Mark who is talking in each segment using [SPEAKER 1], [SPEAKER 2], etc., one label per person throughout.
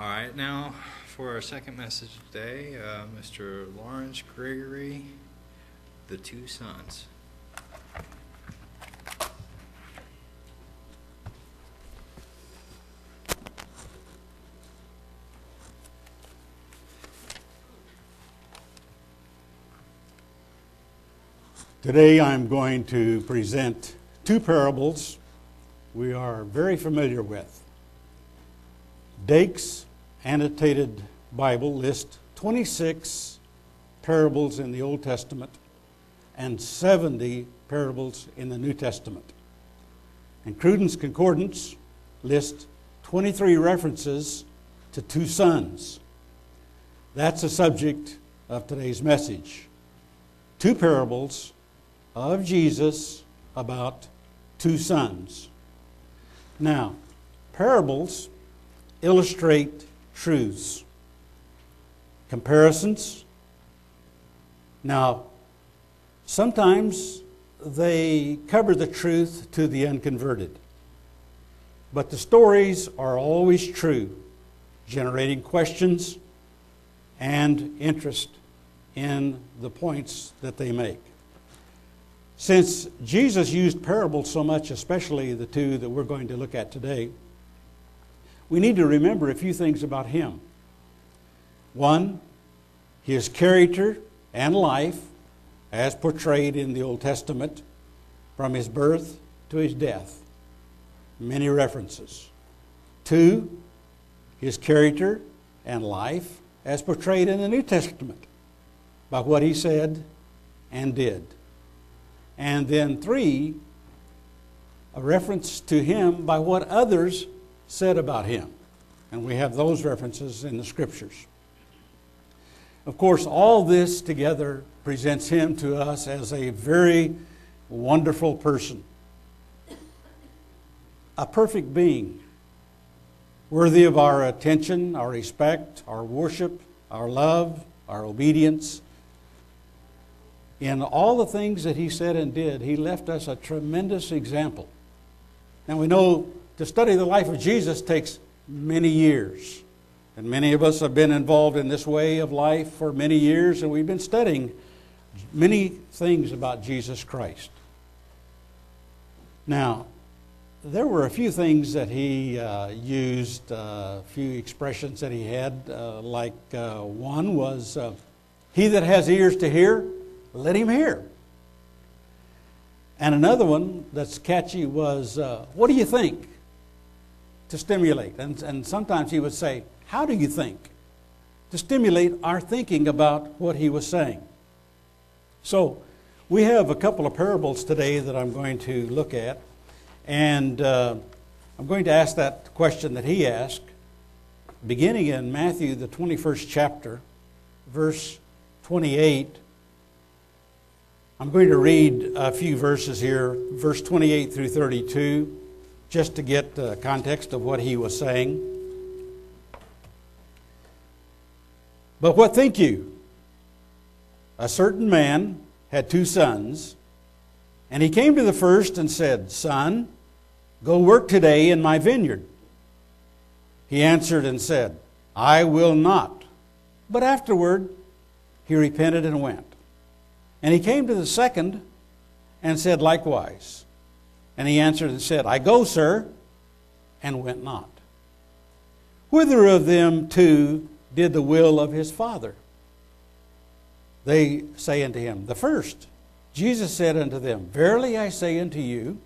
[SPEAKER 1] All right, now for our second message today, uh, Mr. Lawrence Gregory, The Two Sons.
[SPEAKER 2] Today I'm going to present two parables we are very familiar with. Dake's annotated Bible lists 26 parables in the Old Testament and 70 parables in the New Testament. And Cruden's Concordance lists 23 references to two sons. That's the subject of today's message. Two parables of Jesus about two sons. Now, parables illustrate truths, comparisons. Now, sometimes they cover the truth to the unconverted, but the stories are always true, generating questions and interest in the points that they make. Since Jesus used parables so much, especially the two that we're going to look at today, we need to remember a few things about him. One, his character and life as portrayed in the Old Testament from his birth to his death. Many references. Two, his character and life as portrayed in the New Testament by what he said and did. And then three, a reference to him by what others said about him. And we have those references in the scriptures. Of course, all this together presents him to us as a very wonderful person, a perfect being, worthy of our attention, our respect, our worship, our love, our obedience, in all the things that he said and did, he left us a tremendous example. Now we know to study the life of Jesus takes many years. And many of us have been involved in this way of life for many years, and we've been studying many things about Jesus Christ. Now, there were a few things that he uh, used, uh, a few expressions that he had, uh, like uh, one was, uh, He that has ears to hear, let him hear. And another one that's catchy was, uh, What do you think? To stimulate. And, and sometimes he would say, How do you think? To stimulate our thinking about what he was saying. So, we have a couple of parables today that I'm going to look at. And uh, I'm going to ask that question that he asked, beginning in Matthew, the 21st chapter, verse 28 I'm going to read a few verses here, verse 28 through 32, just to get the context of what he was saying. But what think you? A certain man had two sons, and he came to the first and said, Son, go work today in my vineyard. He answered and said, I will not. But afterward he repented and went. And he came to the second and said likewise. And he answered and said, I go, sir, and went not. Whither of them two did the will of his father? They say unto him, The first. Jesus said unto them, Verily I say unto you,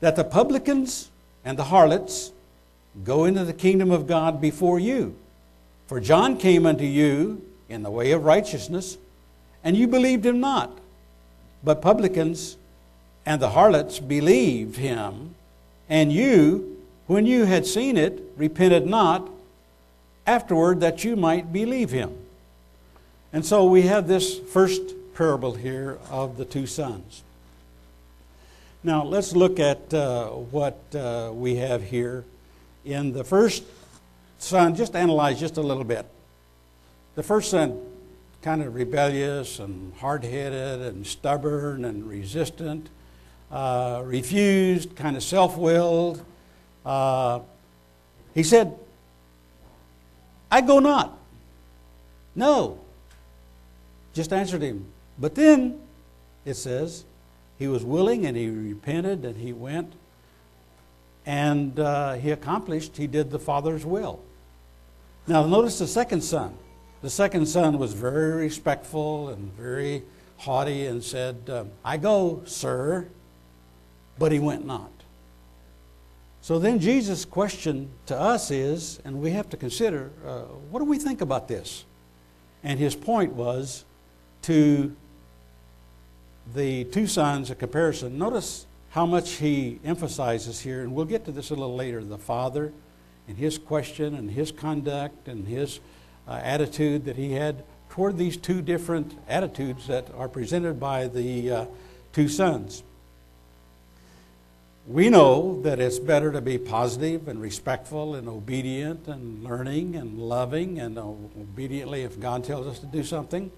[SPEAKER 2] that the publicans and the harlots go into the kingdom of God before you. For John came unto you in the way of righteousness, and you believed him not. But publicans and the harlots believed him, and you, when you had seen it, repented not afterward that you might believe him. And so we have this first parable here of the two sons. Now let's look at uh, what uh, we have here. In the first son, just analyze just a little bit. The first son kind of rebellious and hard headed and stubborn and resistant, uh, refused, kind of self willed. Uh, he said, I go not. No. Just answered him. But then, it says, he was willing and he repented and he went and uh, he accomplished, he did the Father's will. Now, notice the second son. The second son was very respectful and very haughty and said, uh, I go, sir, but he went not. So then Jesus' question to us is, and we have to consider, uh, what do we think about this? And his point was to the two sons, a comparison. Notice how much he emphasizes here, and we'll get to this a little later the father and his question and his conduct and his uh, attitude that he had toward these two different attitudes that are presented by the uh, two sons. We know that it's better to be positive and respectful and obedient and learning and loving and obediently if God tells us to do something.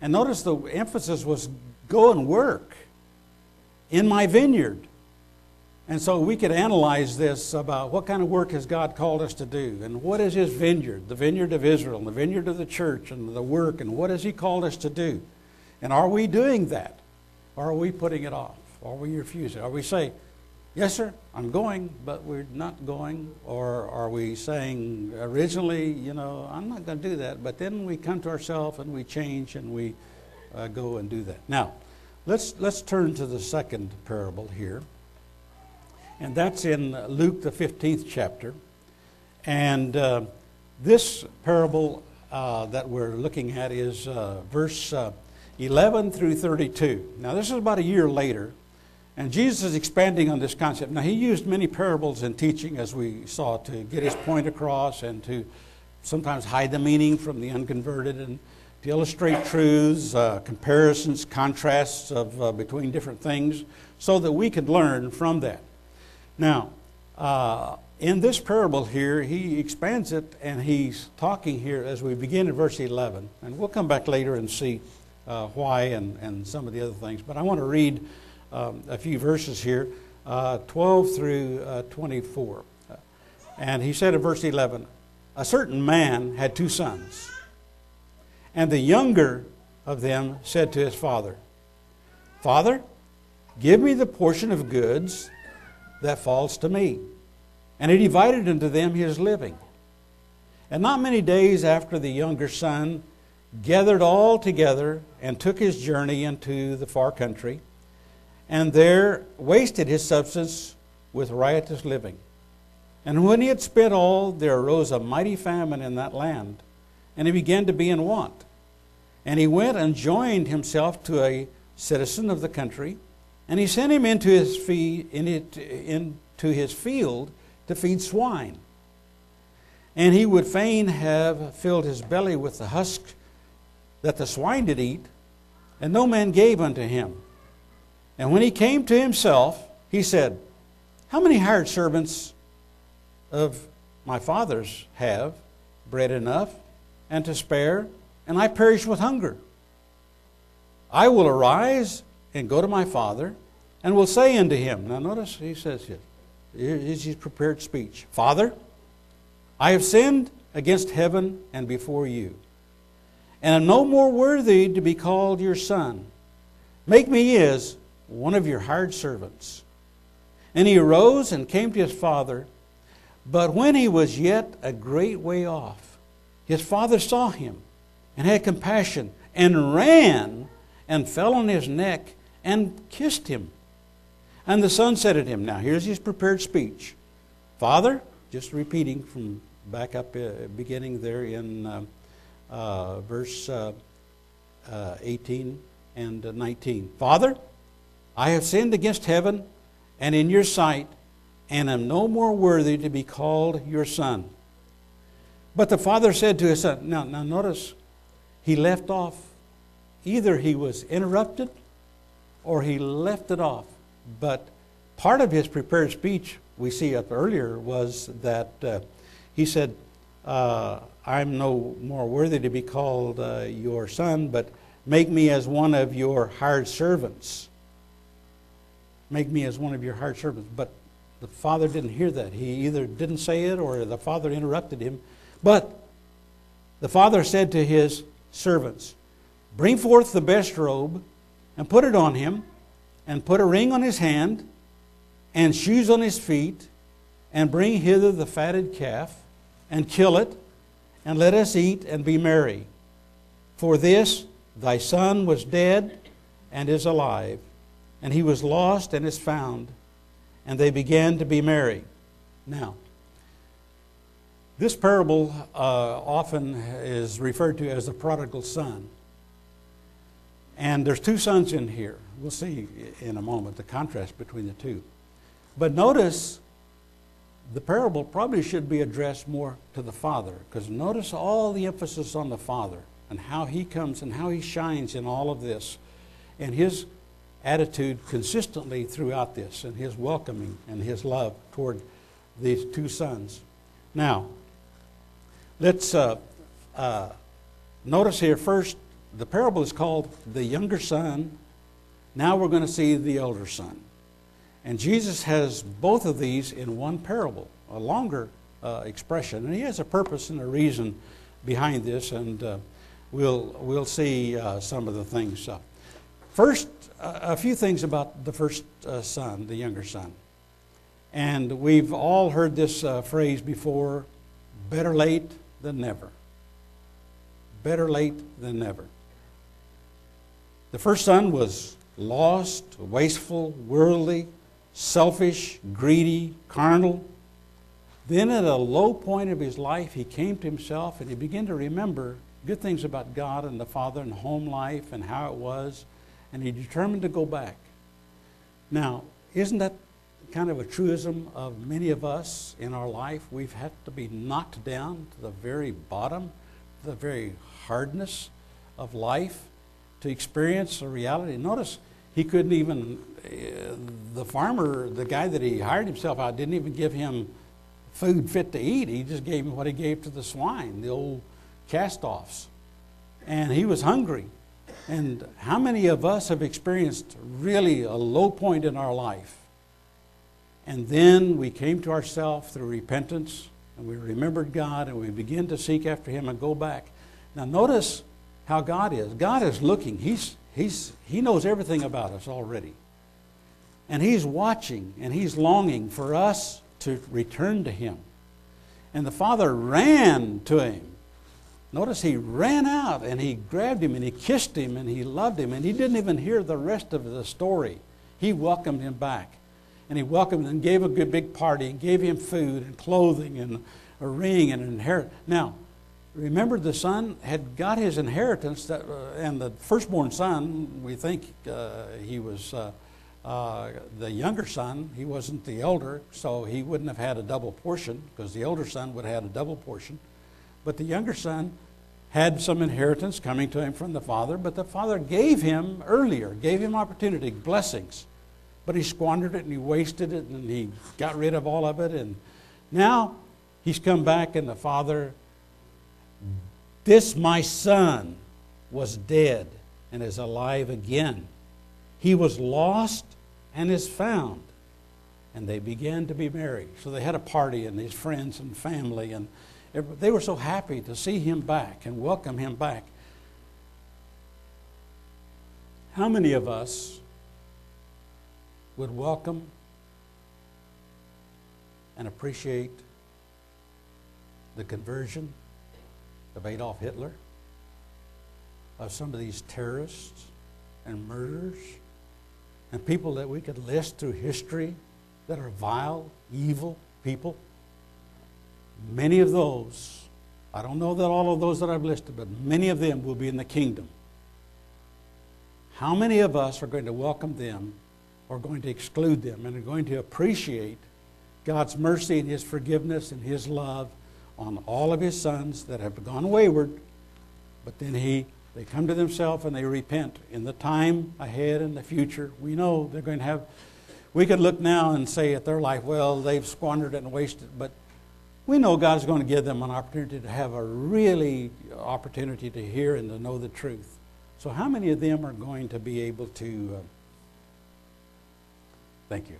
[SPEAKER 2] And notice the emphasis was go and work in my vineyard. And so we could analyze this about what kind of work has God called us to do, and what is His vineyard, the vineyard of Israel, and the vineyard of the church, and the work, and what has He called us to do? And are we doing that? Or are we putting it off? Are we refusing? Are we saying, Yes, sir, I'm going, but we're not going? Or are we saying originally, you know, I'm not going to do that, but then we come to ourselves and we change and we uh, go and do that? Now, let's, let's turn to the second parable here. And that's in Luke, the 15th chapter. And uh, this parable uh, that we're looking at is uh, verse uh, 11 through 32. Now, this is about a year later and Jesus is expanding on this concept. Now, he used many parables in teaching, as we saw, to get his point across and to sometimes hide the meaning from the unconverted and to illustrate truths, uh, comparisons, contrasts of, uh, between different things, so that we could learn from that. Now, uh, in this parable here, he expands it and he's talking here as we begin in verse 11. And we'll come back later and see uh, why and, and some of the other things. But I want to read um, a few verses here, uh, 12 through uh, 24. And he said in verse 11, A certain man had two sons, and the younger of them said to his father, Father, give me the portion of goods that falls to me. And he divided unto them his living. And not many days after the younger son gathered all together and took his journey into the far country and there wasted his substance with riotous living. And when he had spent all, there arose a mighty famine in that land, and he began to be in want. And he went and joined himself to a citizen of the country, and he sent him into his, fee, in it, into his field to feed swine. And he would fain have filled his belly with the husk that the swine did eat, and no man gave unto him. And when he came to himself, he said, How many hired servants of my father's have bread enough and to spare, and I perish with hunger? I will arise and go to my father, and will say unto him, Now notice he says here, here's his prepared speech Father, I have sinned against heaven and before you, and am no more worthy to be called your son. Make me as one of your hired servants. And he arose and came to his father. But when he was yet a great way off, his father saw him and had compassion and ran and fell on his neck and kissed him. And the son said to him, Now here's his prepared speech Father, just repeating from back up, uh, beginning there in uh, uh, verse uh, uh, 18 and uh, 19. Father, I have sinned against heaven and in your sight, and am no more worthy to be called your son. But the father said to his son, now, now notice, he left off. Either he was interrupted or he left it off. But part of his prepared speech, we see up earlier, was that uh, he said, uh, I'm no more worthy to be called uh, your son, but make me as one of your hired servants. Make me as one of your hired servants. But the father didn't hear that. He either didn't say it or the father interrupted him. But the father said to his servants, Bring forth the best robe and put it on him, and put a ring on his hand and shoes on his feet, and bring hither the fatted calf, and kill it, and let us eat and be merry. For this thy son was dead and is alive, and he was lost and is found. And they began to be merry. Now, this parable uh, often is referred to as the prodigal son. And there's two sons in here. We'll see in a moment the contrast between the two. But notice the parable probably should be addressed more to the father, because notice all the emphasis on the father and how he comes and how he shines in all of this, and his attitude consistently throughout this, and his welcoming and his love toward these two sons. Now, let's uh, uh, notice here first the parable is called the younger son. Now we're going to see the elder son. And Jesus has both of these in one parable, a longer uh, expression. And he has a purpose and a reason behind this, and uh, we'll, we'll see uh, some of the things. First, a few things about the first uh, son, the younger son. And we've all heard this uh, phrase before better late than never. Better late than never. The first son was lost, wasteful, worldly, selfish, greedy, carnal. Then, at a low point of his life, he came to himself and he began to remember good things about God and the Father and home life and how it was, and he determined to go back. Now, isn't that kind of a truism of many of us in our life? We've had to be knocked down to the very bottom, the very hardness of life to experience the reality. Notice he couldn't even, uh, the farmer, the guy that he hired himself out, didn't even give him food fit to eat. He just gave him what he gave to the swine, the old cast offs. And he was hungry. And how many of us have experienced really a low point in our life? And then we came to ourselves through repentance and we remembered God and we began to seek after Him and go back. Now, notice how God is. God is looking. He's He's, he knows everything about us already. And He's watching and He's longing for us to return to Him. And the Father ran to Him. Notice he ran out and he grabbed him and he kissed him and he loved him. And he didn't even hear the rest of the story. He welcomed him back. And he welcomed and gave a good big party and gave him food and clothing and a ring and an inheritance. Now, remember the son had got his inheritance that, uh, and the firstborn son we think uh, he was uh, uh, the younger son he wasn't the elder so he wouldn't have had a double portion because the elder son would have had a double portion but the younger son had some inheritance coming to him from the father but the father gave him earlier gave him opportunity blessings but he squandered it and he wasted it and he got rid of all of it and now he's come back and the father this my son was dead and is alive again. He was lost and is found. And they began to be merry. So they had a party, and his friends and family, and they were so happy to see him back and welcome him back. How many of us would welcome and appreciate the conversion of Adolf Hitler, of some of these terrorists and murderers, and people that we could list through history that are vile, evil people. Many of those, I don't know that all of those that I've listed, but many of them will be in the kingdom. How many of us are going to welcome them or going to exclude them and are going to appreciate God's mercy and His forgiveness and His love on all of his sons that have gone wayward, but then he they come to themselves and they repent in the time ahead and the future. We know they're going to have we could look now and say at their life, well, they've squandered it and wasted, but we know God is going to give them an opportunity to have a really opportunity to hear and to know the truth. So, how many of them are going to be able to? Uh, thank you.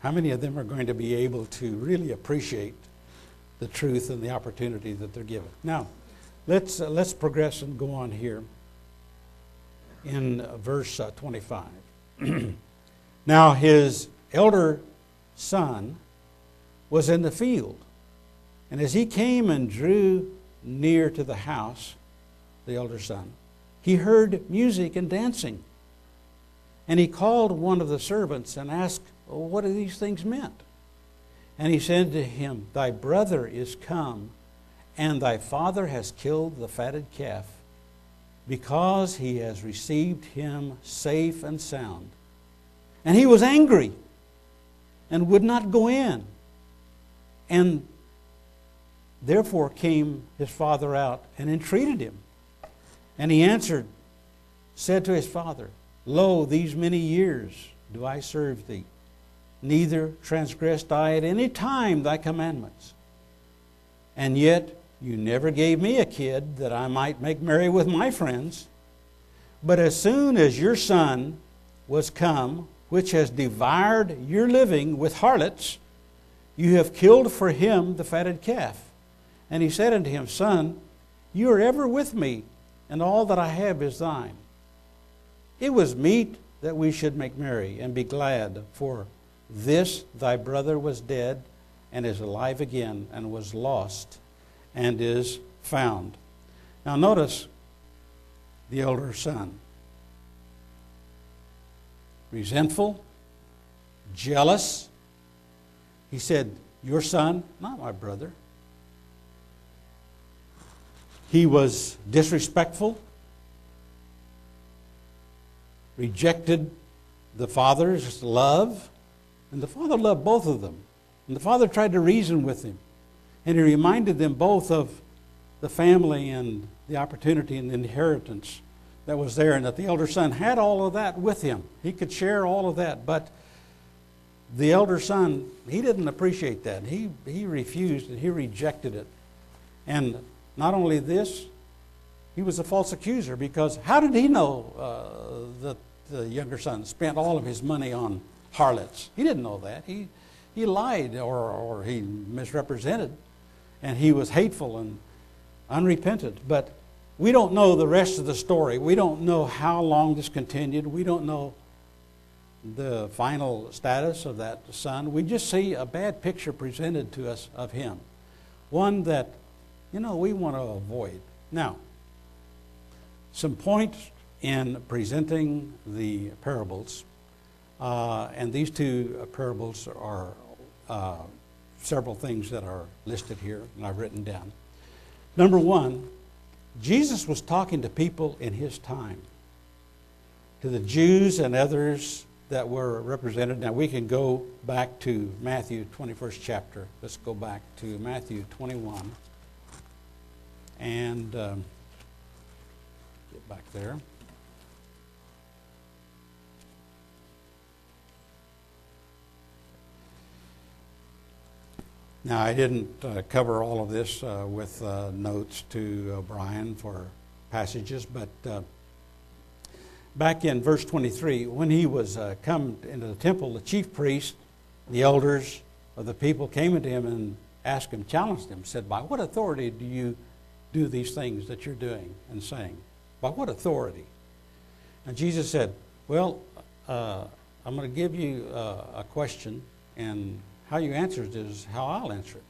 [SPEAKER 2] How many of them are going to be able to really appreciate the truth and the opportunity that they're given. Now, let's, uh, let's progress and go on here in uh, verse uh, 25. now, his elder son was in the field, and as he came and drew near to the house, the elder son, he heard music and dancing. And he called one of the servants and asked, oh, What do these things meant? And he said to him, Thy brother is come, and thy father has killed the fatted calf, because he has received him safe and sound. And he was angry and would not go in. And therefore came his father out and entreated him. And he answered, said to his father, Lo, these many years do I serve thee, neither transgressed I at any time thy commandments. And yet you never gave me a kid that I might make merry with my friends. But as soon as your son was come, which has devoured your living with harlots, you have killed for him the fatted calf. And he said unto him, Son, you are ever with me, and all that I have is thine. It was meet that we should make merry and be glad, for this thy brother was dead and is alive again, and was lost and is found. Now, notice the elder son resentful, jealous. He said, Your son, not my brother. He was disrespectful rejected the father's love, and the father loved both of them. And the father tried to reason with him, and he reminded them both of the family and the opportunity and the inheritance that was there, and that the elder son had all of that with him. He could share all of that, but the elder son, he didn't appreciate that. He, he refused and he rejected it. And not only this, he was a false accuser because how did he know uh, that the younger son spent all of his money on harlots? He didn't know that. He, he lied or, or he misrepresented, and he was hateful and unrepentant. But we don't know the rest of the story. We don't know how long this continued. We don't know the final status of that son. We just see a bad picture presented to us of him, one that, you know, we want to avoid. Now, some points in presenting the parables, uh, and these two parables are uh, several things that are listed here, and I've written down. Number one, Jesus was talking to people in his time, to the Jews and others that were represented. Now we can go back to Matthew 21st chapter. Let's go back to Matthew 21. And. Um, get back there. Now, I didn't uh, cover all of this uh, with uh, notes to O'Brien for passages, but uh, back in verse 23, when he was uh, come into the temple, the chief priest, the elders of the people came to him and asked him, challenged him, said, By what authority do you do these things that you're doing and saying? By what authority? And Jesus said, Well, uh, I'm going to give you uh, a question, and how you answer it is how I'll answer it.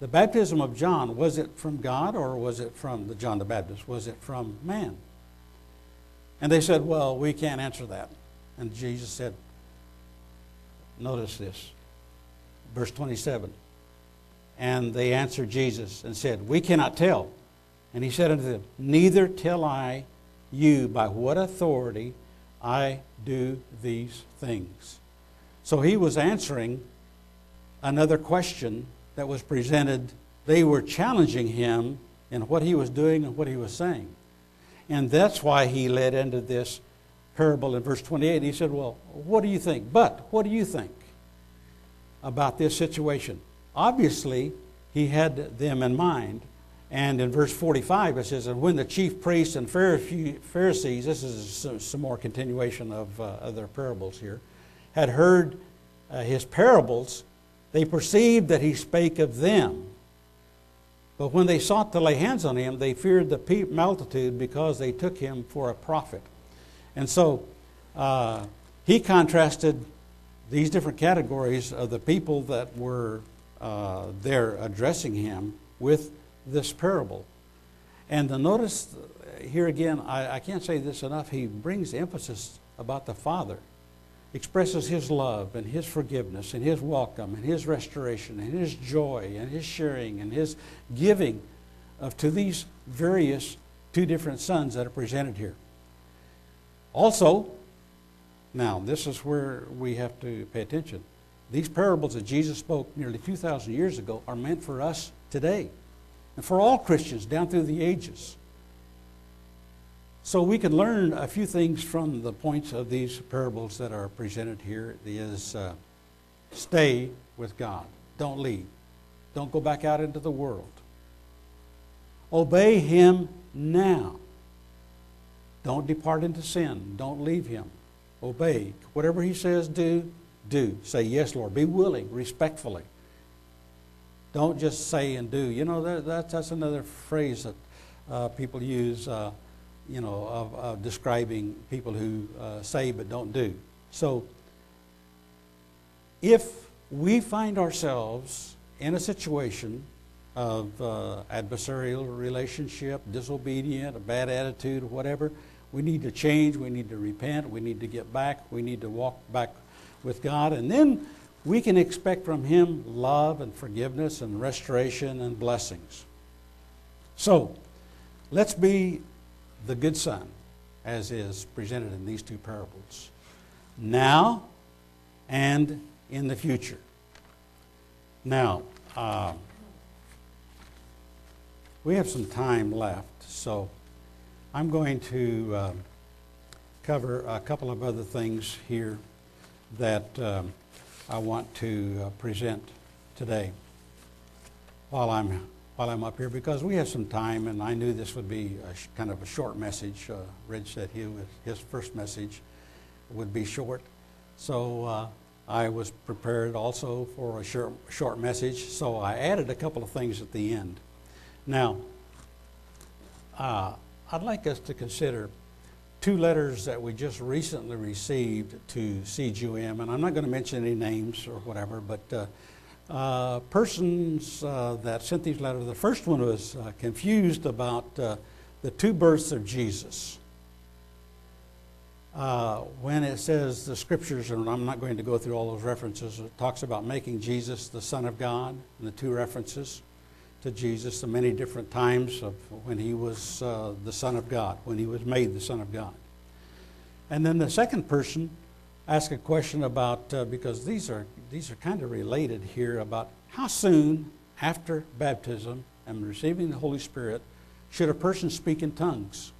[SPEAKER 2] The baptism of John, was it from God or was it from the John the Baptist? Was it from man? And they said, Well, we can't answer that. And Jesus said, Notice this. Verse 27. And they answered Jesus and said, We cannot tell. And he said unto them, Neither tell I you by what authority I do these things. So he was answering another question that was presented. They were challenging him in what he was doing and what he was saying. And that's why he led into this parable in verse 28. He said, Well, what do you think? But what do you think about this situation? Obviously, he had them in mind and in verse 45, it says, And when the chief priests and Pharisees, this is some more continuation of uh, other parables here, had heard uh, his parables, they perceived that he spake of them. But when they sought to lay hands on him, they feared the multitude because they took him for a prophet. And so uh, he contrasted these different categories of the people that were uh, there addressing him with this parable. And the notice here again, I, I can't say this enough, he brings emphasis about the Father, expresses his love and his forgiveness and his welcome and his restoration and his joy and his sharing and his giving of to these various two different sons that are presented here. Also, now this is where we have to pay attention. These parables that Jesus spoke nearly 2,000 years ago are meant for us today and for all Christians down through the ages. So we can learn a few things from the points of these parables that are presented here. Is uh, stay with God. Don't leave. Don't go back out into the world. Obey Him now. Don't depart into sin. Don't leave Him. Obey. Whatever He says, do, do. Say, Yes, Lord. Be willing, respectfully. Don't just say and do. You know, that, that that's another phrase that uh, people use. Uh, you know, of, of describing people who uh, say but don't do. So, if we find ourselves in a situation of uh, adversarial relationship, disobedient, a bad attitude, whatever, we need to change, we need to repent, we need to get back, we need to walk back with God, and then we can expect from Him love and forgiveness and restoration and blessings. So, let's be the good son, as is presented in these two parables, now and in the future. Now, uh, we have some time left, so I'm going to uh, cover a couple of other things here that um, I want to uh, present today while I'm while I'm up here because we have some time, and I knew this would be kind of a short message. Uh, Rich said he was, his first message would be short, so uh, I was prepared also for a short, short message. So I added a couple of things at the end. Now, uh, I'd like us to consider two letters that we just recently received to CGUM, and I'm not going to mention any names or whatever, but uh, uh, persons uh, that sent these letters. The first one was uh, confused about uh, the two births of Jesus. Uh, when it says the scriptures, and I'm not going to go through all those references, it talks about making Jesus the Son of God, and the two references to Jesus, the many different times of when he was uh, the Son of God, when he was made the Son of God. And then the second person ask a question about uh, because these are these are kind of related here about how soon after baptism and receiving the Holy Spirit should a person speak in tongues.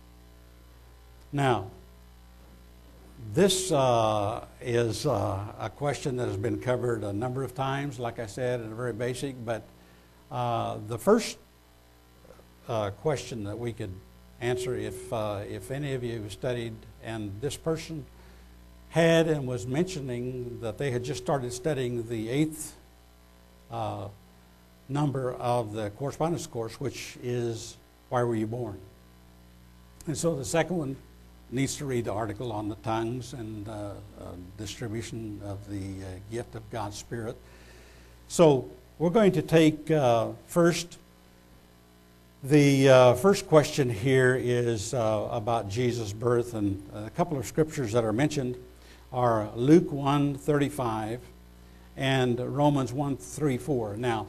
[SPEAKER 2] Now, this uh, is uh, a question that has been covered a number of times, like I said, and very basic. But uh, the first uh, question that we could answer, if uh, if any of you studied, and this person had and was mentioning that they had just started studying the eighth uh, number of the correspondence course, which is Why Were You Born? And so the second one needs to read the article on the tongues and uh, uh, distribution of the uh, gift of God's Spirit. So we're going to take uh, first. The uh, first question here is about Jesus' birth, and a couple of scriptures that are mentioned are Luke 1:35 and Romans 1:34. Now,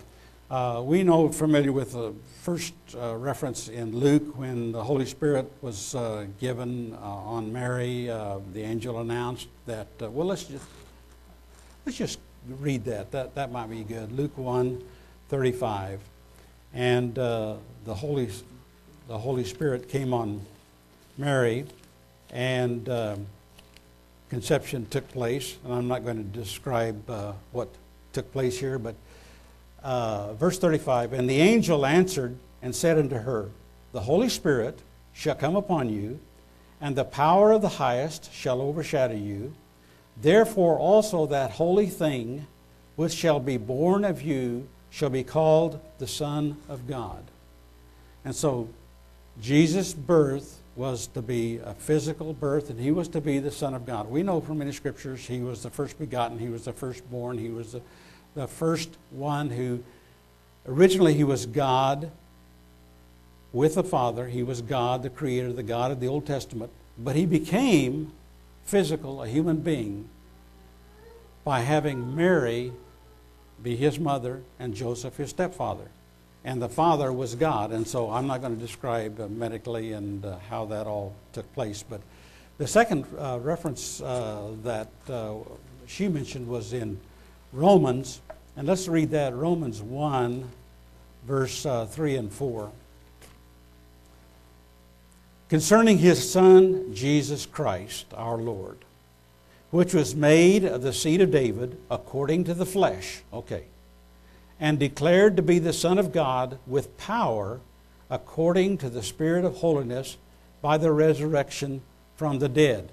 [SPEAKER 2] uh, we know familiar with the first uh, reference in Luke when the Holy Spirit was uh, given uh, on Mary. Uh, the angel announced that. Uh, well, let's just let's just read that. That that might be good. Luke 1:35, and the Holy the Holy Spirit came on Mary, and um, conception took place. And I'm not going to describe uh, what took place here, but uh, verse 35 And the angel answered and said unto her, The Holy Spirit shall come upon you, and the power of the highest shall overshadow you. Therefore also that holy thing which shall be born of you shall be called the Son of God. And so Jesus' birth was to be a physical birth, and he was to be the Son of God. We know from many scriptures he was the first begotten, he was the firstborn, he was the, the first one who originally he was God with the Father. He was God, the Creator, the God of the Old Testament. But he became physical, a human being, by having Mary be his mother and Joseph his stepfather. And the father was God. And so I'm not going to describe uh, medically and uh, how that all took place. But the second uh, reference uh, that uh, she mentioned was in Romans. And let's read that Romans 1, verse uh, 3 and 4 concerning his Son, Jesus Christ, our Lord, which was made of the seed of David according to the flesh. Okay. And declared to be the Son of God with power according to the Spirit of holiness by the resurrection from the dead.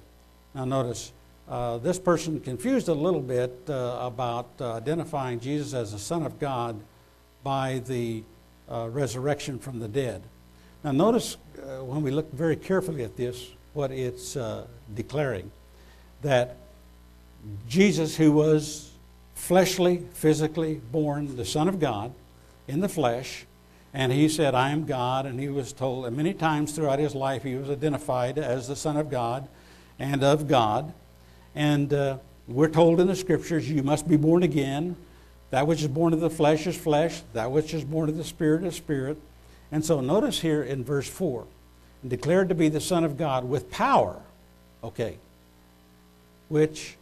[SPEAKER 2] Now, notice, uh, this person confused a little bit uh, about uh, identifying Jesus as the Son of God by the uh, resurrection from the dead. Now, notice uh, when we look very carefully at this, what it's uh, declaring that Jesus, who was fleshly, physically born, the Son of God in the flesh, and he said, I am God, and he was told, many times throughout his life, he was identified as the Son of God and of God. And uh, we're told in the scriptures, you must be born again. That which is born of the flesh is flesh, that which is born of the Spirit is spirit. And so notice here in verse 4 declared to be the Son of God with power. Okay. Which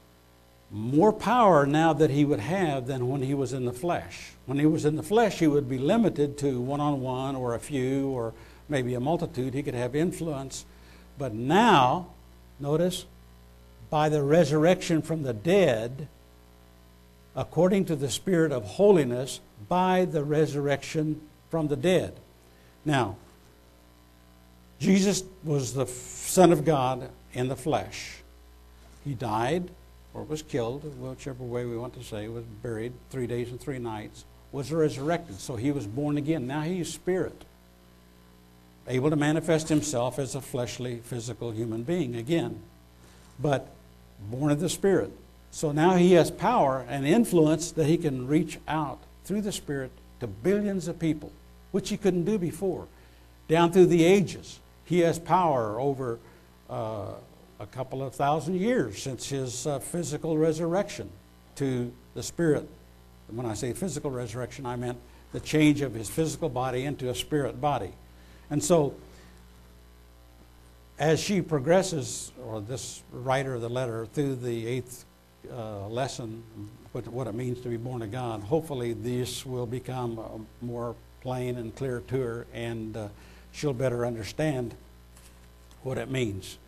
[SPEAKER 2] more power now that he would have than when he was in the flesh. When he was in the flesh, he would be limited to one on one or a few or maybe a multitude. He could have influence. But now, notice, by the resurrection from the dead, according to the Spirit of holiness, by the resurrection from the dead. Now, Jesus was the Son of God in the flesh. He died or was killed, whichever way we want to say, was buried three days and three nights, was resurrected. So he was born again. Now he's spirit, able to manifest himself as a fleshly, physical human being again, but born of the Spirit. So now he has power and influence that he can reach out through the Spirit to billions of people, which he couldn't do before, down through the ages. He has power over uh, a couple of thousand years since his uh, physical resurrection to the spirit. When I say physical resurrection, I meant the change of his physical body into a spirit body. And so, as she progresses, or this writer of the letter, through the eighth uh, lesson, what, what it means to be born of God, hopefully this will become uh, more plain and clear to her, and uh, she'll better understand what it means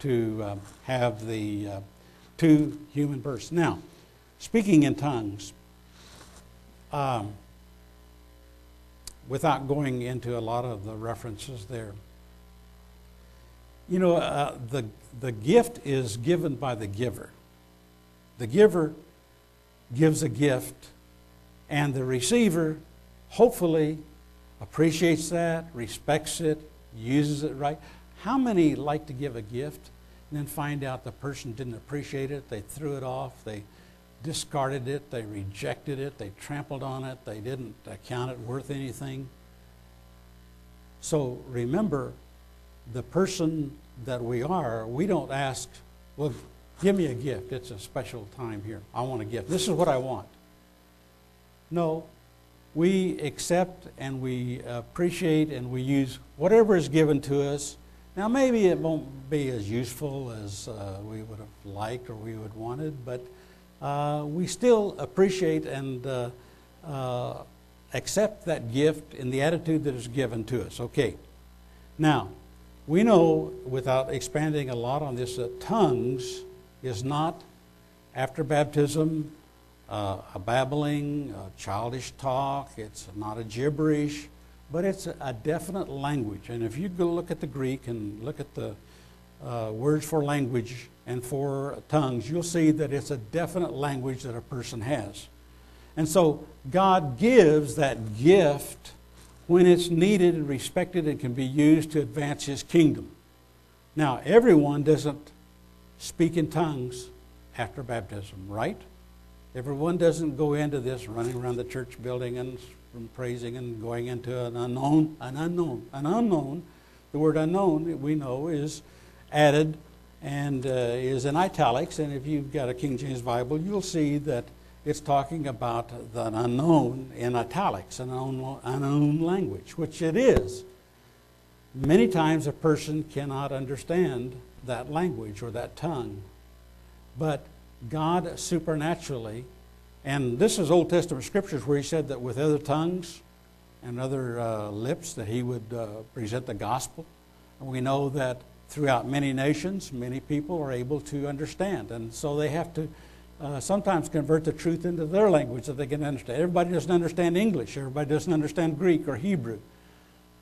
[SPEAKER 2] to uh, have the uh, two human births. Now, speaking in tongues, um, without going into a lot of the references there, you know, uh, the, the gift is given by the giver. The giver gives a gift, and the receiver hopefully appreciates that, respects it, uses it right. How many like to give a gift and then find out the person didn't appreciate it, they threw it off, they discarded it, they rejected it, they trampled on it, they didn't account it worth anything? So remember, the person that we are, we don't ask, well, give me a gift. It's a special time here. I want a gift. This is what I want. No, we accept and we appreciate and we use whatever is given to us. Now, maybe it won't be as useful as uh, we would have liked or we would wanted, but uh, we still appreciate and uh, uh accept that gift in the attitude that is given to us. Okay. Now, we know, without expanding a lot on this, that tongues is not after baptism uh, a babbling, a childish talk. It's not a gibberish, but it's a, definite language. And if you go look at the Greek and look at the uh, words for language and for tongues, you'll see that it's a definite language that a person has. And so God gives that gift when it's needed and respected and can be used to advance His kingdom. Now, everyone doesn't speak in tongues after baptism, right? Everyone doesn't go into this running around the church building and praising and going into an unknown, an unknown, an unknown. The word unknown, we know, is added and uh, is in italics. And if you've got a King James Bible, you'll see that it's talking about the unknown in italics, an unknown, unknown language, which it is. Many times a person cannot understand that language or that tongue. But God supernaturally, and this is Old Testament scriptures where He said that with other tongues and other uh, lips that He would uh, present the gospel. And we know that throughout many nations, many people are able to understand, and so they have to uh, sometimes convert the truth into their language that they can understand. Everybody doesn't understand English. Everybody doesn't understand Greek or Hebrew,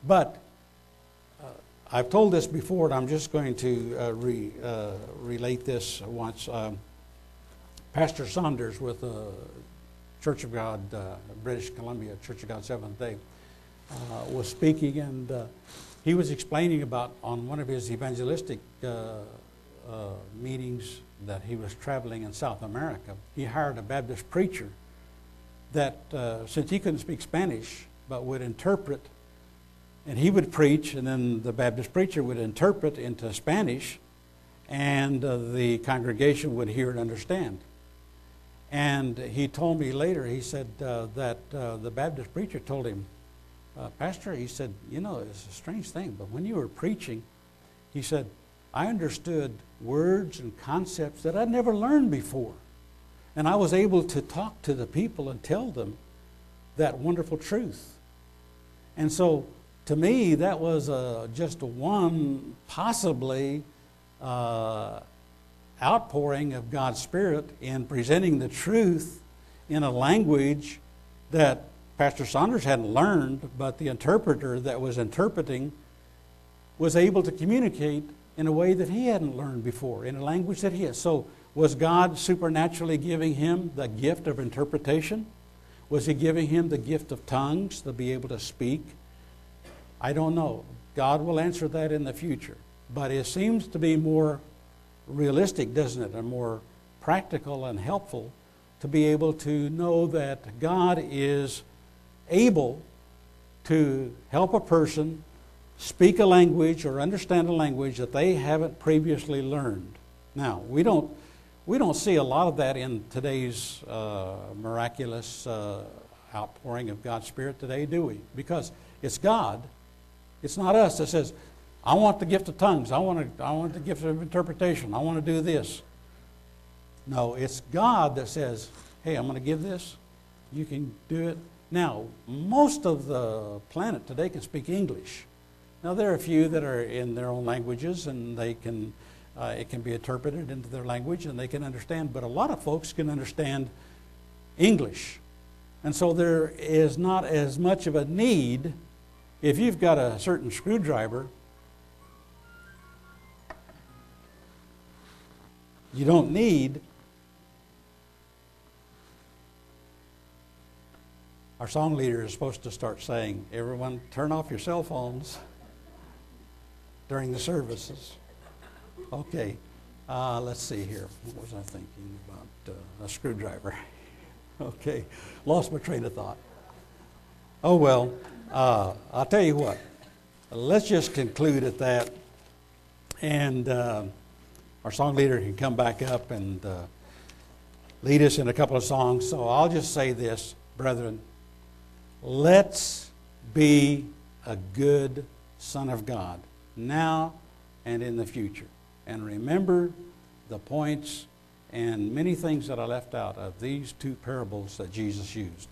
[SPEAKER 2] but I've told this before, and I'm just going to uh, re, uh, relate this once. Um, Pastor Saunders with the Church of God, uh, British Columbia, Church of God Seventh Day, uh, was speaking, and uh, he was explaining about on one of his evangelistic uh, meetings that he was traveling in South America. He hired a Baptist preacher that, since he couldn't speak Spanish, but would interpret and he would preach, and then the Baptist preacher would interpret into Spanish, and uh, the congregation would hear and understand. And he told me later, he said uh, that uh, the Baptist preacher told him, uh, Pastor, he said, you know, it's a strange thing, but when you were preaching, he said, I understood words and concepts that I'd never learned before. And I was able to talk to the people and tell them that wonderful truth. And so to me, that was uh, just one possibly uh, outpouring of God's Spirit in presenting the truth in a language that Pastor Saunders hadn't learned, but the interpreter that was interpreting was able to communicate in a way that he hadn't learned before, in a language that he had. So, was God supernaturally giving him the gift of interpretation? Was he giving him the gift of tongues to be able to speak? I don't know. God will answer that in the future. But it seems to be more realistic, doesn't it? And more practical and helpful to be able to know that God is able to help a person speak a language or understand a language that they haven't previously learned. Now, we don't, we don't see a lot of that in today's uh, miraculous uh, outpouring of God's Spirit today, do we? Because it's God it's not us that says, I want the gift of tongues. I want, to, I want the gift of interpretation. I want to do this. No, it's God that says, hey, I'm going to give this. You can do it. Now, most of the planet today can speak English. Now, there are a few that are in their own languages and they can, uh, it can be interpreted into their language and they can understand, but a lot of folks can understand English. And so there is not as much of a need if you've got a certain screwdriver, you don't need our song leader is supposed to start saying, Everyone, turn off your cell phones during the services. Okay, uh, let's see here. What was I thinking about? Uh, a screwdriver. okay, lost my train of thought. Oh well. Uh, I'll tell you what, let's just conclude at that. And uh, our song leader can come back up and uh, lead us in a couple of songs. So I'll just say this, brethren. Let's be a good son of God now and in the future. And remember the points and many things that I left out of these two parables that Jesus used.